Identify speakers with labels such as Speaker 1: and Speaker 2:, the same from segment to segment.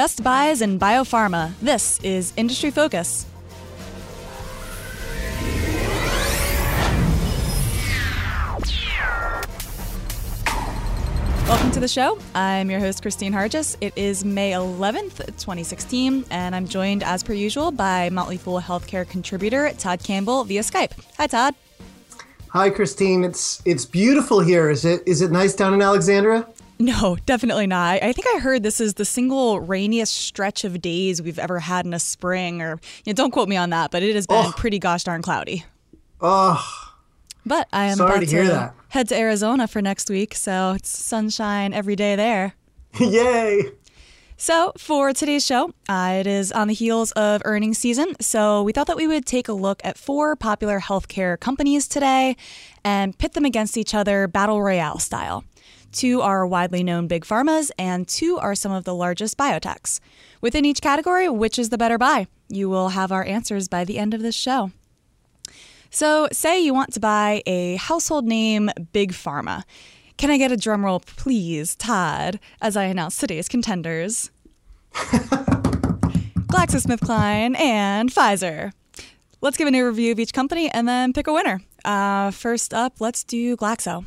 Speaker 1: best buys in biopharma. This is Industry Focus. Welcome to the show. I'm your host, Kristine Harjes. It is May 11th, 2016, and I'm joined, as per usual, by Motley Fool healthcare contributor Todd Campbell via Skype. Hi, Todd.
Speaker 2: Hi, Christine. It's it's beautiful here. Is it is it nice down in Alexandria?
Speaker 1: No, definitely not. I think I heard this is the single rainiest stretch of days we've ever had in a spring, or you know, don't quote me on that, but it has been oh. pretty gosh darn cloudy.
Speaker 2: Oh,
Speaker 1: but I am
Speaker 2: Sorry
Speaker 1: about
Speaker 2: to, to
Speaker 1: head to Arizona for next week, so it's sunshine every day there.
Speaker 2: Yay!
Speaker 1: So, for today's show, uh, it is on the heels of earnings season. So, we thought that we would take a look at four popular healthcare companies today and pit them against each other battle royale style. Two are widely known big pharmas, and two are some of the largest biotechs. Within each category, which is the better buy? You will have our answers by the end of this show. So, say you want to buy a household name big pharma. Can I get a drum roll, please, Todd, as I announce today's contenders? GlaxoSmithKline and Pfizer. Let's give an overview of each company and then pick a winner. Uh, first up, let's do Glaxo.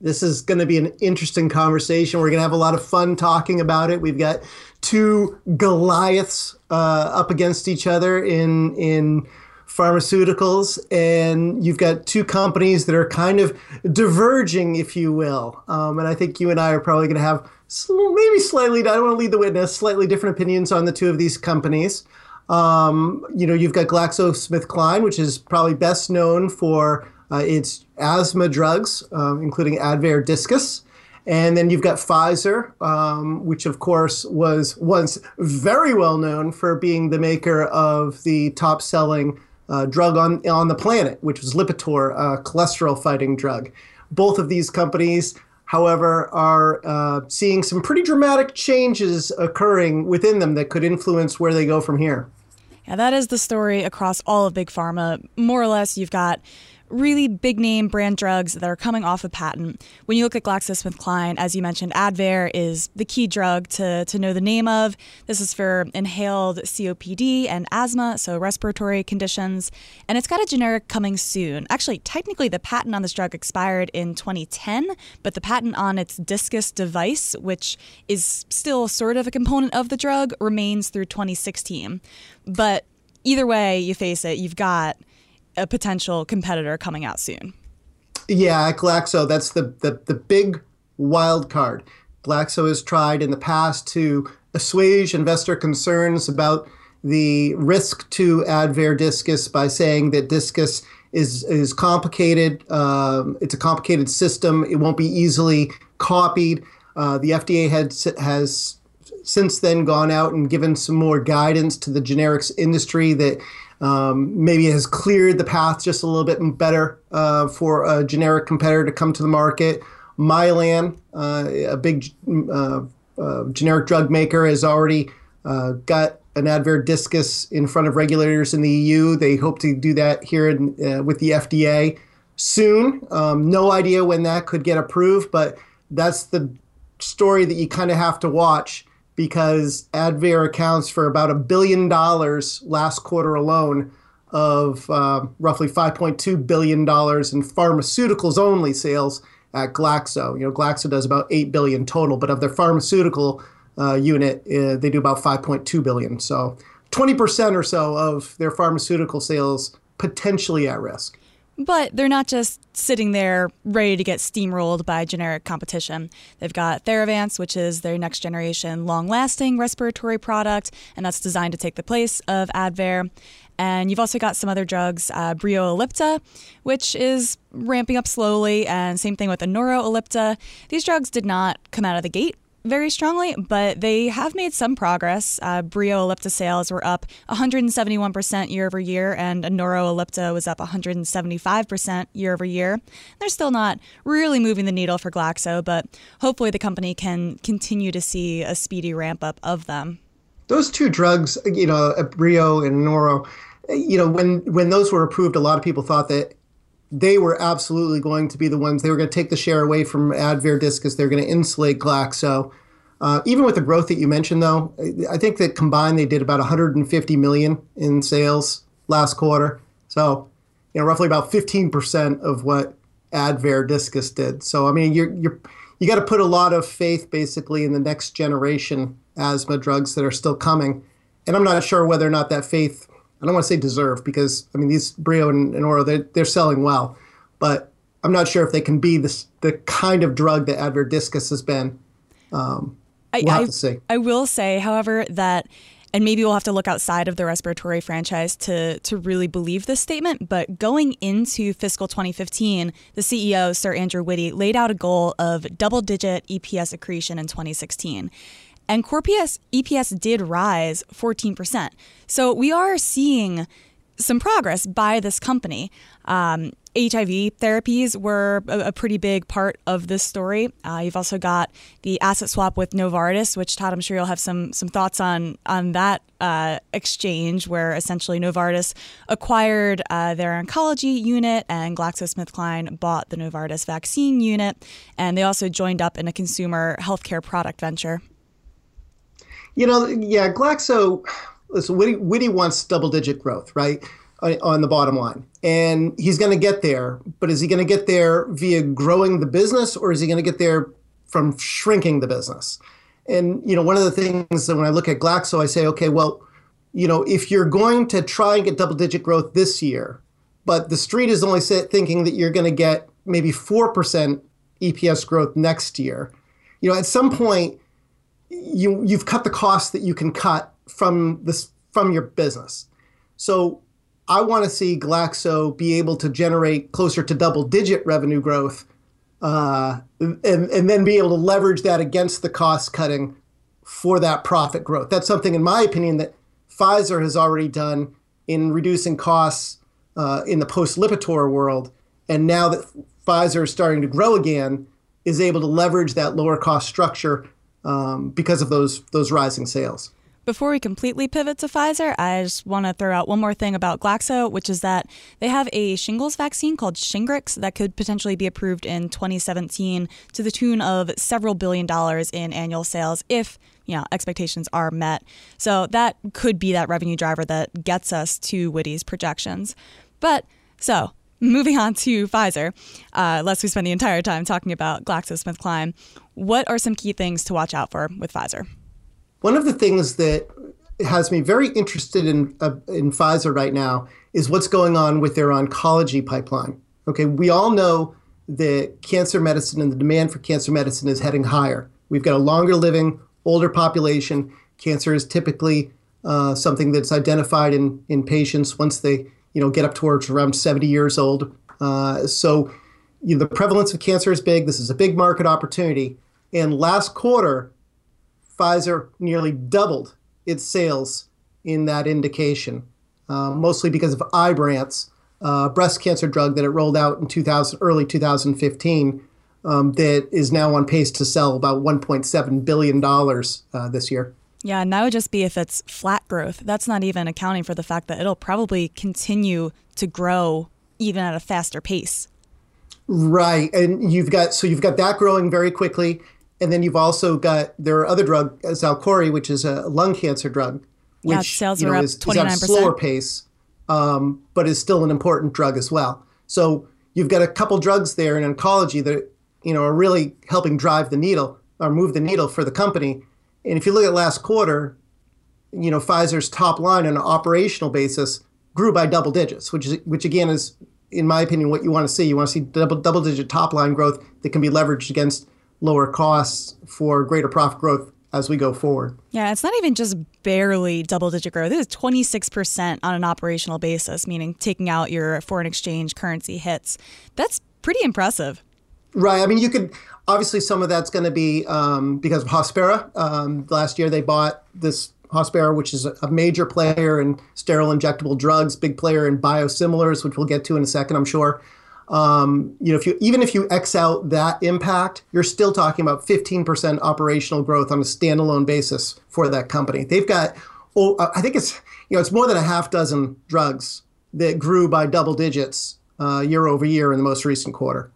Speaker 2: This is going to be an interesting conversation. We're going to have a lot of fun talking about it. We've got two Goliaths uh, up against each other in in pharmaceuticals, and you've got two companies that are kind of diverging, if you will. Um, and I think you and I are probably going to have maybe slightly, I don't want to lead the witness, slightly different opinions on the two of these companies. Um, you know, you've got GlaxoSmithKline, which is probably best known for uh, its asthma drugs, uh, including Advair Diskus. And then you've got Pfizer, um, which of course was once very well known for being the maker of the top selling uh, drug on, on the planet, which was Lipitor, a cholesterol fighting drug. Both of these companies, however, are uh, seeing some pretty dramatic changes occurring within them that could influence where they go from here.
Speaker 1: Yeah, that is the story across all of Big Pharma. More or less, you've got really big name brand drugs that are coming off of patent. When you look at GlaxoSmithKline, as you mentioned, Advair is the key drug to, to know the name of. This is for inhaled COPD and asthma, so respiratory conditions. And it's got a generic coming soon. Actually, technically, the patent on this drug expired in 2010, but the patent on its Diskus device, which is still sort of a component of the drug, remains through 2016. But either way you face it, you've got a potential competitor coming out soon.
Speaker 2: Yeah, Glaxo, that's the, the, the big wild card. Glaxo has tried in the past to assuage investor concerns about the risk to Advair Diskus by saying that Diskus is is complicated. Um, it's a complicated system. It won't be easily copied. Uh, the FDA has since then gone out and given some more guidance to the generics industry that um, maybe has cleared the path just a little bit better uh, for a generic competitor to come to the market. Mylan, uh, a big uh, uh generic drug maker, has already uh, got an Advair Diskus in front of regulators in the EU. They hope to do that here in, uh, with the FDA soon. Um, no idea when that could get approved, but that's the story that you kind of have to watch because Advair accounts for about a billion dollars last quarter alone of uh, roughly 5.2 billion dollars in pharmaceuticals only sales at Glaxo. You know, Glaxo does about 8 billion total, but of their pharmaceutical uh, unit, uh, they do about 5.2 billion. So 20% or so of their pharmaceutical sales potentially at risk.
Speaker 1: But they're not just sitting there ready to get steamrolled by generic competition. They've got Theravance, which is their next generation long lasting respiratory product, and that's designed to take the place of Advair. And you've also got some other drugs, uh, Breo Ellipta, which is ramping up slowly, and same thing with Anoro Ellipta. These drugs did not come out of the gate very strongly, but they have made some progress. Uh, Breo Ellipta sales were up 171% year over year, and Anoro Ellipta was up 175% year over year. They're still not really moving the needle for Glaxo, but hopefully the company can continue to see a speedy ramp up of them.
Speaker 2: Those two drugs, you know, Breo and Anoro, you know, when when those were approved, a lot of people thought that they were absolutely going to be the ones they were going to take the share away from Advair Diskus. They're going to insulate Glaxo. Uh, even with the growth that you mentioned, though, I think that combined they did about 150 million in sales last quarter. So, you know, roughly about 15% of what Advair Diskus did. So, I mean, you're you're you got to put a lot of faith basically in the next generation asthma drugs that are still coming. And I'm not sure whether or not that faith, I don't want to say deserve because I mean these Breo and, and Oro they're, they're selling well, but I'm not sure if they can be this the kind of drug that Advair Diskus has been. Um, we'll I, to see.
Speaker 1: I will say, however, that and maybe we'll have to look outside of the respiratory franchise to to really believe this statement. But going into fiscal 2015, the CEO Sir Andrew Witty laid out a goal of double-digit EPS accretion in 2016. And core PS, EPS did rise 14%. So we are seeing some progress by this company. Um, HIV therapies were a, a, pretty big part of this story. Uh, you've also got the asset swap with Novartis, which Todd, I'm sure you'll have some some thoughts on on that uh, exchange, where essentially Novartis acquired uh, their oncology unit and GlaxoSmithKline bought the Novartis vaccine unit, and they also joined up in a consumer healthcare product venture.
Speaker 2: You know, yeah, Glaxo. Listen, Witty, Witty wants double digit growth, right? on the bottom line. And he's going to get there, but is he going to get there via growing the business or is he going to get there from shrinking the business? And you know, one of the things that when I look at Glaxo, I say, okay, well, you know, if you're going to try and get double digit growth this year, but the street is only thinking that you're going to get maybe 4% EPS growth next year, you know, at some point you you've cut the costs that you can cut from this from your business. So I want to see Glaxo be able to generate closer to double digit revenue growth uh, and, and then be able to leverage that against the cost cutting for that profit growth. That's something, in my opinion, that Pfizer has already done in reducing costs uh, in the post Lipitor world. And now that Pfizer is starting to grow again, is able to leverage that lower cost structure um, because of those those rising sales.
Speaker 1: Before we completely pivot to Pfizer, I just want to throw out one more thing about Glaxo, which is that they have a shingles vaccine called Shingrix that could potentially be approved in 2017 to the tune of several billion dollars in annual sales if you know expectations are met. So that could be that revenue driver that gets us to Witty's projections. But so moving on to Pfizer, uh, lest we spend the entire time talking about GlaxoSmithKline, what are some key things to watch out for with Pfizer?
Speaker 2: One of the things that has me very interested in uh, in Pfizer right now is what's going on with their oncology pipeline. Okay, we all know that cancer medicine and the demand for cancer medicine is heading higher. We've got a longer living, older population. Cancer is typically uh, something that's identified in in patients once they you know get up towards around 70 years old. Uh, so you know, the prevalence of cancer is big. This is a big market opportunity. And last quarter, Pfizer nearly doubled its sales in that indication, uh, mostly because of Ibrance, uh, breast cancer drug that it rolled out in 2000, early 2015, um, that is now on pace to sell about 1.7 billion dollars uh, this year.
Speaker 1: Yeah, and that would just be if it's flat growth. That's not even accounting for the fact that it'll probably continue to grow even at a faster pace.
Speaker 2: Right, and you've got so you've got that growing very quickly. And then you've also got there are other drug, Xalkori, which is a lung cancer drug, which yeah,
Speaker 1: sales
Speaker 2: you know, is, is at a slower pace, um, but is still an important drug as well. So you've got a couple drugs there in oncology that you know are really helping drive the needle or move the needle for the company. And if you look at last quarter, you know Pfizer's top line on an operational basis grew by double digits, which is which again is, in my opinion, what you want to see. You want to see double double digit top line growth that can be leveraged against lower costs for greater profit growth as we go forward.
Speaker 1: Yeah, it's not even just barely double digit growth. It is 26% on an operational basis, meaning taking out your foreign exchange currency hits. That's pretty impressive.
Speaker 2: Right. I mean, you could obviously some of that's going to be um, because of Hospira. Um, last year they bought this Hospira, which is a major player in sterile injectable drugs, big player in biosimilars, which we'll get to in a second, I'm sure. Um, you know, if you even if you X out that impact, you're still talking about 15% operational growth on a standalone basis for that company. They've got, oh, uh, I think it's you know, it's more than a half dozen drugs that grew by double digits uh, year over year in the most recent quarter.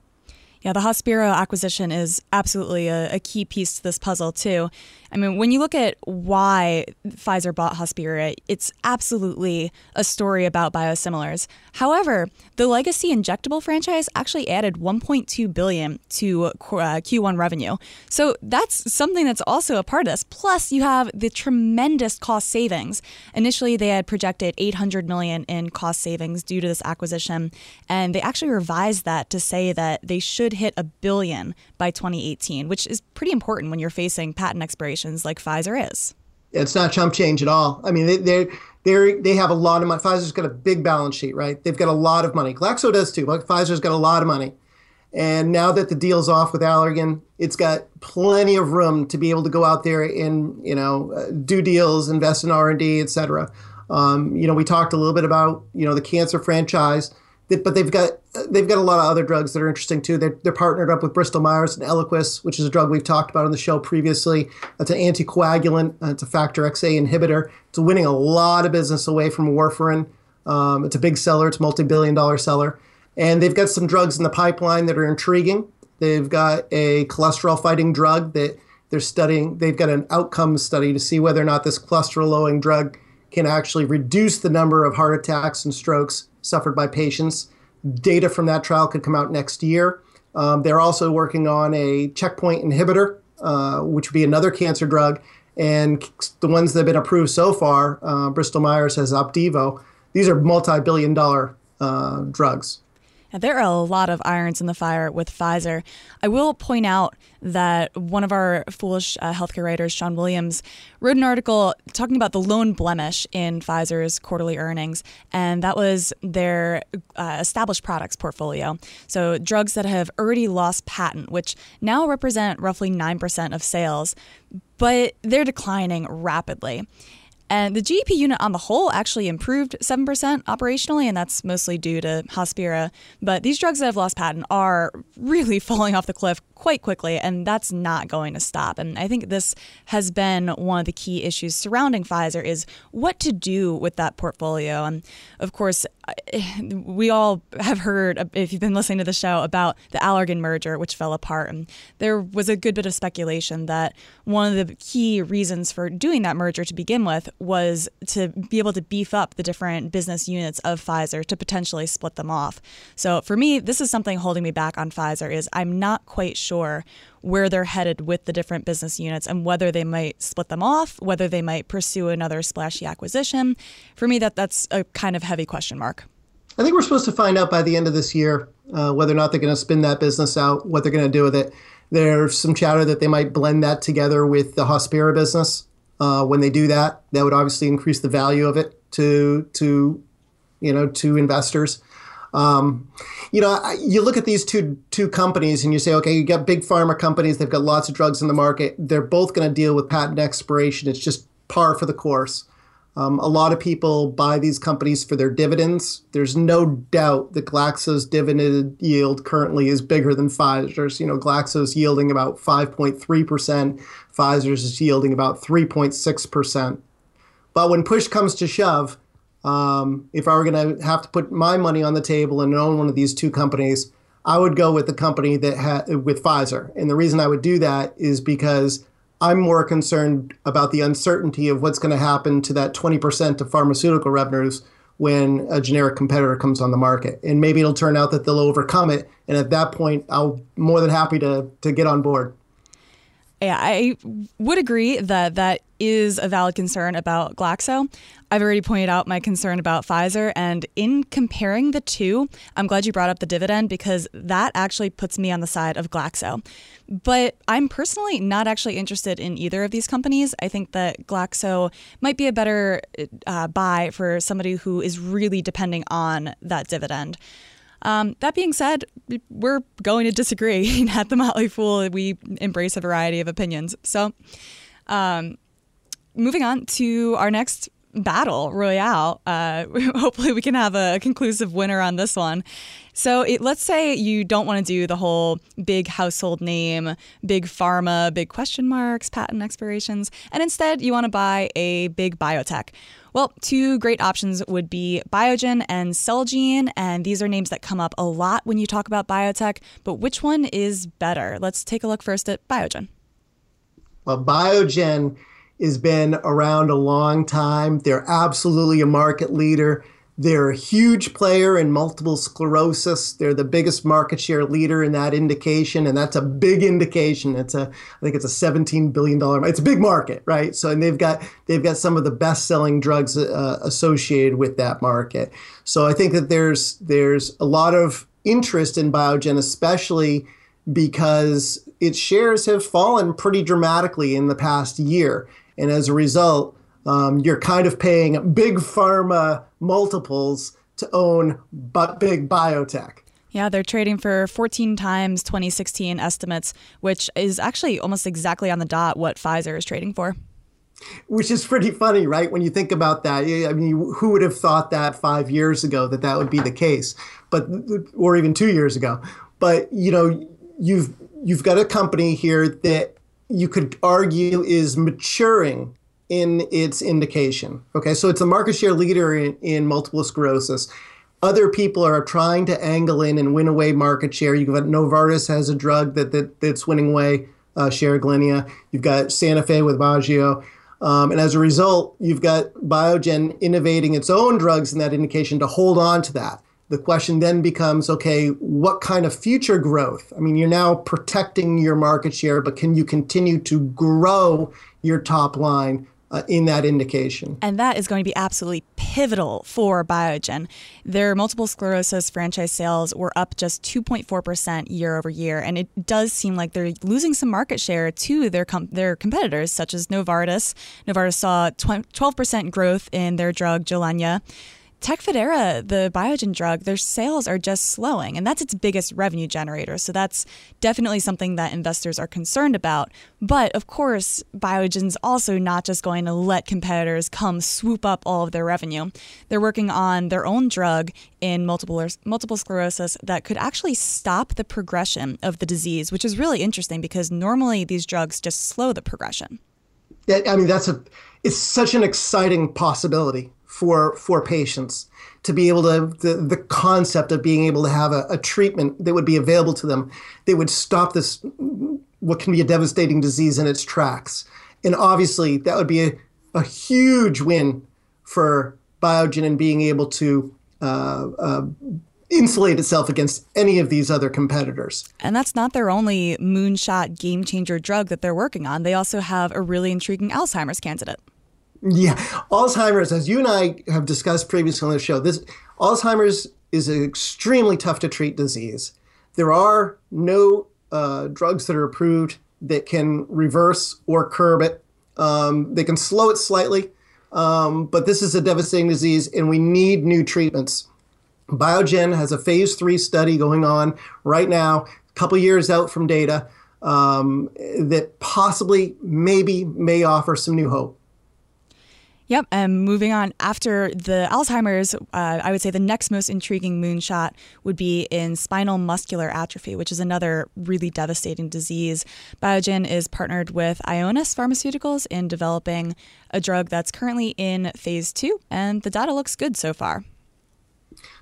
Speaker 1: Yeah, the Hospira acquisition is absolutely a, a, key piece to this puzzle, too. I mean, when you look at why Pfizer bought Hospira, it's absolutely a story about biosimilars. However, the legacy injectable franchise actually added 1.2 billion to uh, Q1 revenue. So that's something that's also a part of this. Plus, you have the tremendous cost savings. Initially, they had projected 800 million in cost savings due to this acquisition, and they actually revised that to say that they should hit a billion by 2018, which is pretty important when you're facing patent like Pfizer is.
Speaker 2: It's not chump change at all. I mean, they they they they have a lot of money. Pfizer's got a big balance sheet, right? They've got a lot of money. Glaxo does too, but Pfizer's got a lot of money. And now that the deal's off with Allergan, it's got plenty of room to be able to go out there and you know uh, do deals, invest in R and D, et cetera. Um, you know, we talked a little bit about you know the cancer franchise but they've got they've got a lot of other drugs that are interesting too. They're, they're partnered up with Bristol Myers and Eliquis, which is a drug we've talked about on the show previously. It's an anticoagulant. It's a factor XA inhibitor. It's winning a lot of business away from warfarin. Um, it's a big seller. It's a multi-billion dollar seller, and they've got some drugs in the pipeline that are intriguing. They've got a cholesterol fighting drug that they're studying. They've got an outcome study to see whether or not this cholesterol lowering drug can actually reduce the number of heart attacks and strokes suffered by patients. Data from that trial could come out next year. Um, they're also working on a checkpoint inhibitor, uh, which would be another cancer drug. And the ones that have been approved so far, uh, Bristol Myers has Opdivo. These are multi billion dollar uh, drugs.
Speaker 1: Now, there are a lot of irons in the fire with Pfizer. I will point out that one of our foolish uh, healthcare writers, Sean Williams, wrote an article talking about the lone blemish in Pfizer's quarterly earnings, and that was their uh, established products portfolio. So, drugs that have already lost patent, which now represent roughly 9% of sales, but they're declining rapidly. And the GEP unit on the whole actually improved 7% operationally, and that's mostly due to Hospira. But these drugs that have lost patent are really falling off the cliff quite quickly, and that's not going to stop. And I think this has been one of the key issues surrounding Pfizer is what to do with that portfolio. And of course, we all have heard, if you've been listening to the show, about the Allergan merger, which fell apart. And there was a good bit of speculation that one of the key reasons for doing that merger to begin with was to be able to beef up the different business units of Pfizer to potentially split them off. So for me, this is something holding me back on Pfizer is I'm not quite sure where they're headed with the different business units and whether they might split them off, whether they might pursue another splashy acquisition. For me, that that's a kind of heavy question mark.
Speaker 2: I think we're supposed to find out by the end of this year uh, whether or not they're going to spin that business out, what they're going to do with it. There's some chatter that they might blend that together with the Hospira business. Uh, when they do that, that would obviously increase the value of it to to you know to investors. Um, you know, you look at these two two companies and you say, okay, you got big pharma companies; they've got lots of drugs in the market. They're both going to deal with patent expiration. It's just par for the course. Um, a lot of people buy these companies for their dividends. There's no doubt that Glaxo's dividend yield currently is bigger than Pfizer's. You know, Glaxo's yielding about 5.3%, Pfizer's is yielding about 3.6%. But when push comes to shove, um, if I were going to have to put my money on the table and own one of these two companies, I would go with the company that had with Pfizer. And the reason I would do that is because I'm more concerned about the uncertainty of what's going to happen to that 20% of pharmaceutical revenues when a generic competitor comes on the market. And maybe it'll turn out that they'll overcome it. And at that point, I'll more than happy to to get on board.
Speaker 1: Yeah, I would agree that that is a valid concern about Glaxo. I've already pointed out my concern about Pfizer, and in comparing the two, I'm glad you brought up the dividend because that actually puts me on the side of Glaxo. But I'm personally not actually interested in either of these companies. I think that Glaxo might be a better uh, buy for somebody who is really depending on that dividend. Um, that being said, we're going to disagree. At the Motley Fool, we embrace a variety of opinions. So, um, moving on to our next battle royale. Uh, hopefully, we can have a conclusive winner on this one. So, it, let's say you don't want to do the whole big household name, big pharma, big question marks, patent expirations, and instead you want to buy a big biotech. Well, two great options would be Biogen and Celgene, and these are names that come up a lot when you talk about biotech, but which one is better? Let's take a look first at Biogen.
Speaker 2: Well, Biogen has been around a long time. They're absolutely a market leader. They're a huge player in multiple sclerosis. They're the biggest market share leader in that indication, and that's a big indication. It's a, I think it's a 17 billion dollar. It's a big market, right? So, and they've got they've got some of the best selling drugs uh, associated with that market. So, I think that there's there's a lot of interest in Biogen, especially because its shares have fallen pretty dramatically in the past year, and as a result, um, you're kind of paying big pharma multiples to own but big biotech.
Speaker 1: Yeah, they're trading for 14 times 2016 estimates, which is actually almost exactly on the dot what Pfizer is trading for.
Speaker 2: Which is pretty funny, right? When you think about that, I mean, who would have thought that five years ago that that would be the case, but or even two years ago? But you know, you've you've got a company here that you could argue is maturing in its indication. Okay, so it's a market share leader in, in multiple sclerosis. Other people are trying to angle in and win away market share. You've got Novartis has a drug that, that that's winning away uh, share Gilenya. You've got Sanofi with Aubagio. Um, and as a result, you've got Biogen innovating its own drugs in that indication to hold on to that. The question then becomes okay, what kind of future growth? I mean, you're now protecting your market share, but can you continue to grow your top line uh, in that indication.
Speaker 1: And that is going to be absolutely pivotal for Biogen. Their multiple sclerosis franchise sales were up just 2.4% year over year. And it does seem like they're losing some market share to their, com- their competitors, such as Novartis. Novartis saw 12% growth in their drug, Gilenya. Tecfidera, the Biogen drug, their sales are just slowing, and that's its biggest revenue generator. So that's definitely something that investors are concerned about. But of course, Biogen's also not just going to let competitors come swoop up all of their revenue. They're working on their own drug in multiple multiple sclerosis that could actually stop the progression of the disease, which is really interesting because normally these drugs just slow the progression.
Speaker 2: Yeah, I mean that's a it's such an exciting possibility for for patients to be able to the, the concept of being able to have a, a treatment that would be available to them they would stop this what can be a devastating disease in its tracks and obviously that would be a, a huge win for biogen and being able to uh, uh, insulate itself against any of these other competitors.
Speaker 1: And that's not their only moonshot game changer drug that they're working on. They also have a really intriguing Alzheimer's candidate.
Speaker 2: Yeah, Alzheimer's, as you and I have discussed previously on the show, this Alzheimer's is an extremely tough to treat disease. There are no uh, drugs that are approved that can reverse or curb it. Um, they can slow it slightly, um, but this is a devastating disease, and we need new treatments. Biogen has a phase three study going on right now, a couple years out from data, um, that possibly, maybe, may offer some new hope.
Speaker 1: Yep. And moving on, after the Alzheimer's, uh, I would say the next most intriguing moonshot would be in spinal muscular atrophy, which is another really devastating disease. Biogen is partnered with Ionis Pharmaceuticals in developing a drug that's currently in phase two, and the data looks good so far.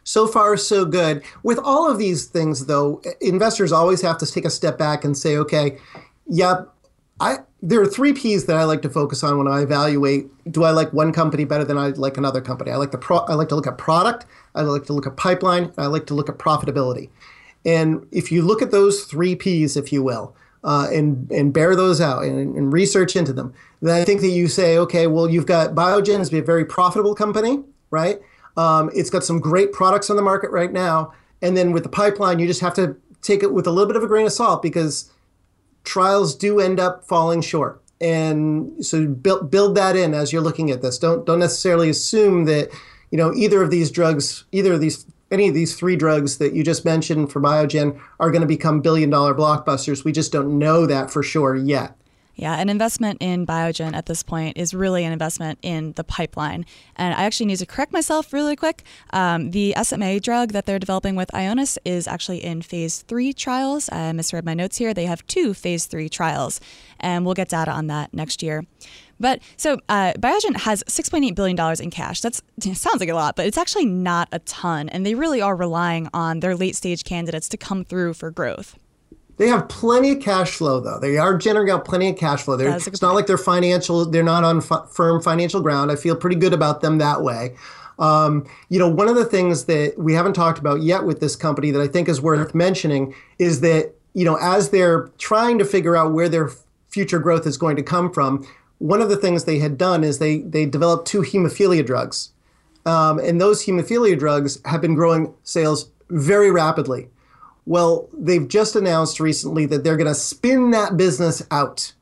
Speaker 2: So far, so good. With all of these things, though, investors always have to take a step back and say, okay, yeah, I there are three P's that I like to focus on when I evaluate. Do I like one company better than I like another company? I like the pro, I like to look at product. I like to look at pipeline. I like to look at profitability. And if you look at those three P's, if you will, uh, and and bear those out and, and, research into them, then I think that you say, okay, well, you've got Biogen as a very profitable company, right? Um, it's got some great products on the market right now, and then with the pipeline, you just have to take it with a little bit of a grain of salt because trials do end up falling short. And so build build that in as you're looking at this. Don't don't necessarily assume that you know either of these drugs, either of these any of these three drugs that you just mentioned for Biogen are going to become billion dollar blockbusters. We just don't know that for sure yet.
Speaker 1: Yeah, an investment in Biogen at this point is really an investment in the pipeline. And I actually need to correct myself really quick. Um, the SMA drug that they're developing with Ionis is actually in phase three trials. I misread my notes here. They have two phase three trials, and we'll get data on that next year. But so uh, Biogen has $6.8 billion in cash. That sounds like a lot, but it's actually not a ton. And they really are relying on their late stage candidates to come through for growth.
Speaker 2: They have plenty of cash flow, though. They are generating out plenty of cash flow. They're, it's not like they're financial. They're not on f- firm financial ground. I feel pretty good about them that way. Um, you know, one of the things that we haven't talked about yet with this company that I think is worth mentioning is that you know, as they're trying to figure out where their future growth is going to come from, one of the things they had done is they they developed two hemophilia drugs, um, and those hemophilia drugs have been growing sales very rapidly. Well, they've just announced recently that they're going to spin that business out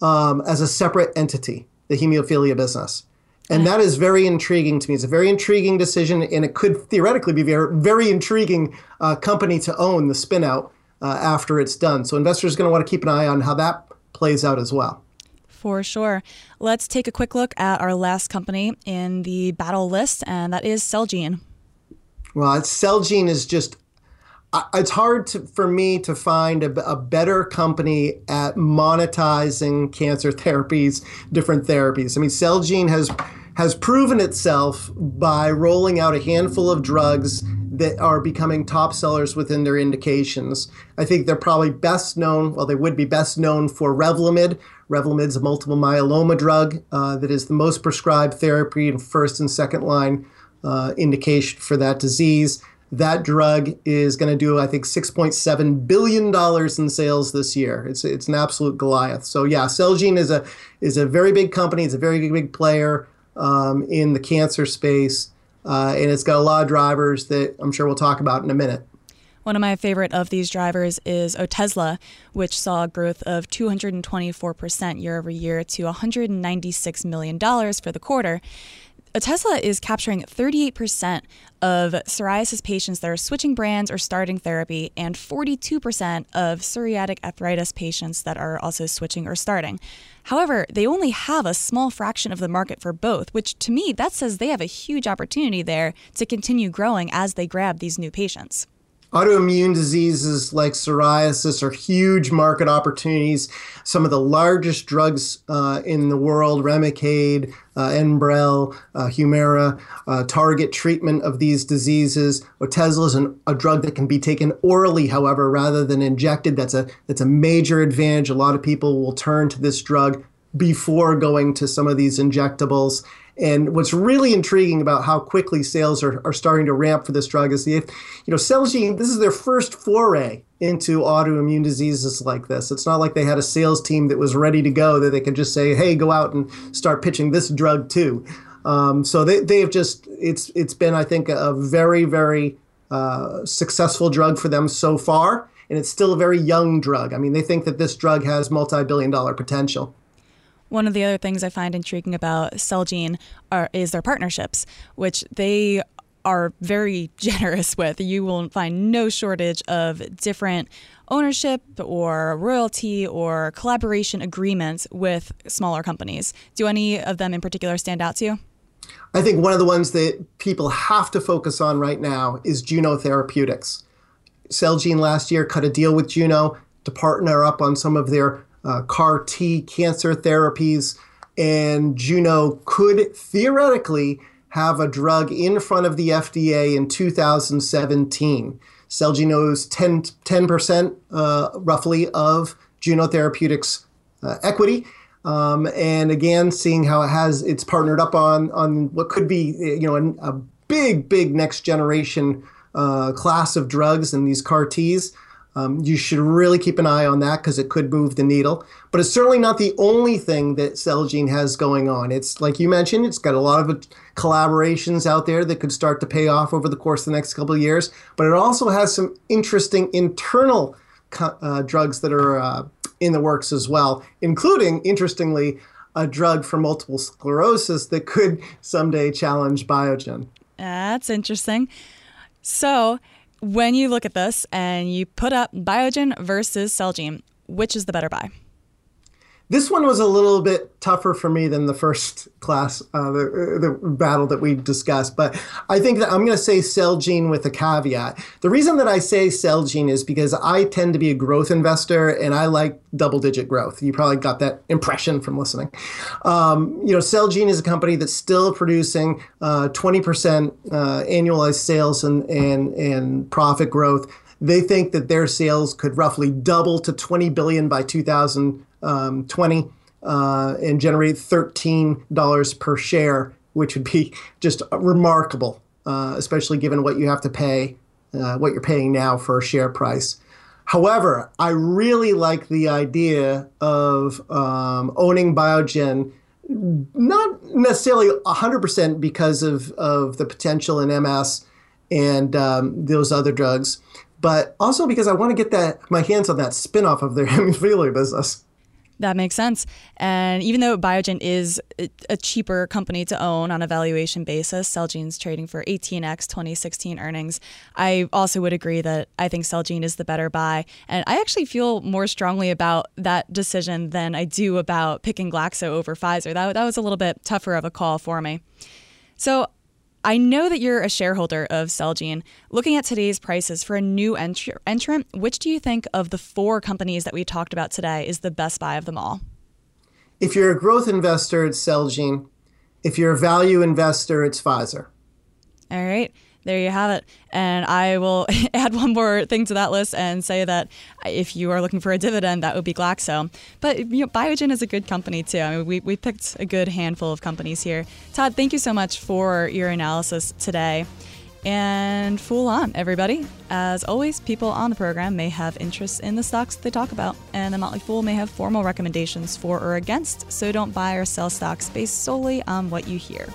Speaker 2: um, as a separate entity, the hemophilia business. And that is very intriguing to me. It's a very intriguing decision, and it could theoretically be a very, very intriguing uh, company to own the spinout uh, after it's done. So investors are going to want to keep an eye on how that plays out as well.
Speaker 1: For sure. Let's take a quick look at our last company in the battle list, and that is Celgene.
Speaker 2: Well, Celgene is just it's hard to, for me to find a, a, better company at monetizing cancer therapies, different therapies. I mean, Celgene has has proven itself by rolling out a handful of drugs that are becoming top sellers within their indications. I think they're probably best known, well, they would be best known for Revlimid. Revlimid's a multiple myeloma drug uh, that is the most prescribed therapy in first and second line uh, indication for that disease. That drug is going to do, I think, $6.7 billion in sales this year. It's, it's an absolute Goliath. So, yeah, Celgene is a, is a very big company. It's a very big player um, in the cancer space. Uh, and it's got a lot of drivers that I'm sure we'll talk about in a minute.
Speaker 1: One of my favorite of these drivers is Otezla, which saw growth of 224% year over year to $196 million for the quarter. Otezla is capturing 38% of psoriasis patients that are switching brands or starting therapy, and 42% of psoriatic arthritis patients that are also switching or starting. However, they only have a small fraction of the market for both, which to me, that says they have a huge opportunity there to continue growing as they grab these new patients.
Speaker 2: Autoimmune diseases like psoriasis are huge market opportunities. Some of the largest drugs uh, in the world, Remicade, uh, Enbrel, uh, Humira, uh, target treatment of these diseases. Otezla is an, a drug that can be taken orally, however, rather than injected. That's a that's a major advantage. A lot of people will turn to this drug before going to some of these injectables. And what's really intriguing about how quickly sales are, are starting to ramp for this drug is the, you know, Celgene, this is their first foray into autoimmune diseases like this. It's not like they had a sales team that was ready to go that they could just say, hey, go out and start pitching this drug too. Um, so they, they've just, it's, it's been, I think, a very, very uh, successful drug for them so far. And it's still a very young drug. I mean, they think that this drug has multi billion dollar potential.
Speaker 1: One of the other things I find intriguing about Celgene are, is their partnerships, which they are very generous with. You will find no shortage of different ownership or royalty or collaboration agreements with smaller companies. Do any of them in particular stand out to you?
Speaker 2: I think one of the ones that people have to focus on right now is Juno Therapeutics. Celgene last year cut a deal with Juno to partner up on some of their uh, CAR T cancer therapies, and Juno could theoretically have a drug in front of the FDA in 2017. Celgene owns 10, 10% uh, roughly of Juno Therapeutics uh, equity. Um, and again, seeing how it has it's partnered up on on what could be you know a, a big big next generation uh, class of drugs and these CAR Ts. Um, you should really keep an eye on that because it could move the needle. But it's certainly not the only thing that Celgene has going on. It's like you mentioned, it's got a lot of collaborations out there that could start to pay off over the course of the next couple of years. But it also has some interesting internal uh, drugs that are uh, in the works as well, including, interestingly, a drug for multiple sclerosis that could someday challenge Biogen.
Speaker 1: That's interesting. So, when you look at this and you put up Biogen versus Celgene, which is the better buy?
Speaker 2: This one was a little bit tougher for me than the first class, uh, the, the battle that we discussed. But I think that I'm going to say Celgene with a caveat. The reason that I say Celgene is because I tend to be a growth investor and I like double digit growth. You probably got that impression from listening. Um, you know, Celgene is a company that's still producing uh, 20% uh, annualized sales and, and, and profit growth They think that their sales could roughly double to 20 billion by 2020 uh, and generate $13 per share, which would be just remarkable, uh, especially given what you have to pay, uh, what you're paying now for a share price. However, I really like the idea of um, owning Biogen, not necessarily 100% because of, of the potential in MS and um, those other drugs, but also because I want to get that my hands on that spinoff of their hemophilia business.
Speaker 1: That makes sense. And even though Biogen is a cheaper company to own on a valuation basis, Celgene's trading for 18x 2016 earnings, I also would agree that I think Celgene is the better buy. And I actually feel more strongly about that decision than I do about picking Glaxo over Pfizer. That, that was a little bit tougher of a call for me. So I know that you're a shareholder of Celgene. Looking at today's prices for a new entr- entrant, which do you think of the four companies that we talked about today is the best buy of them all?
Speaker 2: If you're a growth investor, it's Celgene. If you're a value investor, it's Pfizer.
Speaker 1: All right there you have it. And I will add one more thing to that list and say that if you are looking for a dividend, that would be Glaxo. But you know, Biogen is a good company too. I mean, we, we picked a good handful of companies here. Todd, thank you so much for your analysis today. And fool on, everybody. As always, people on the program may have interests in the stocks they talk about, and the Motley Fool may have formal recommendations for or against, so don't buy or sell stocks based solely on what you hear.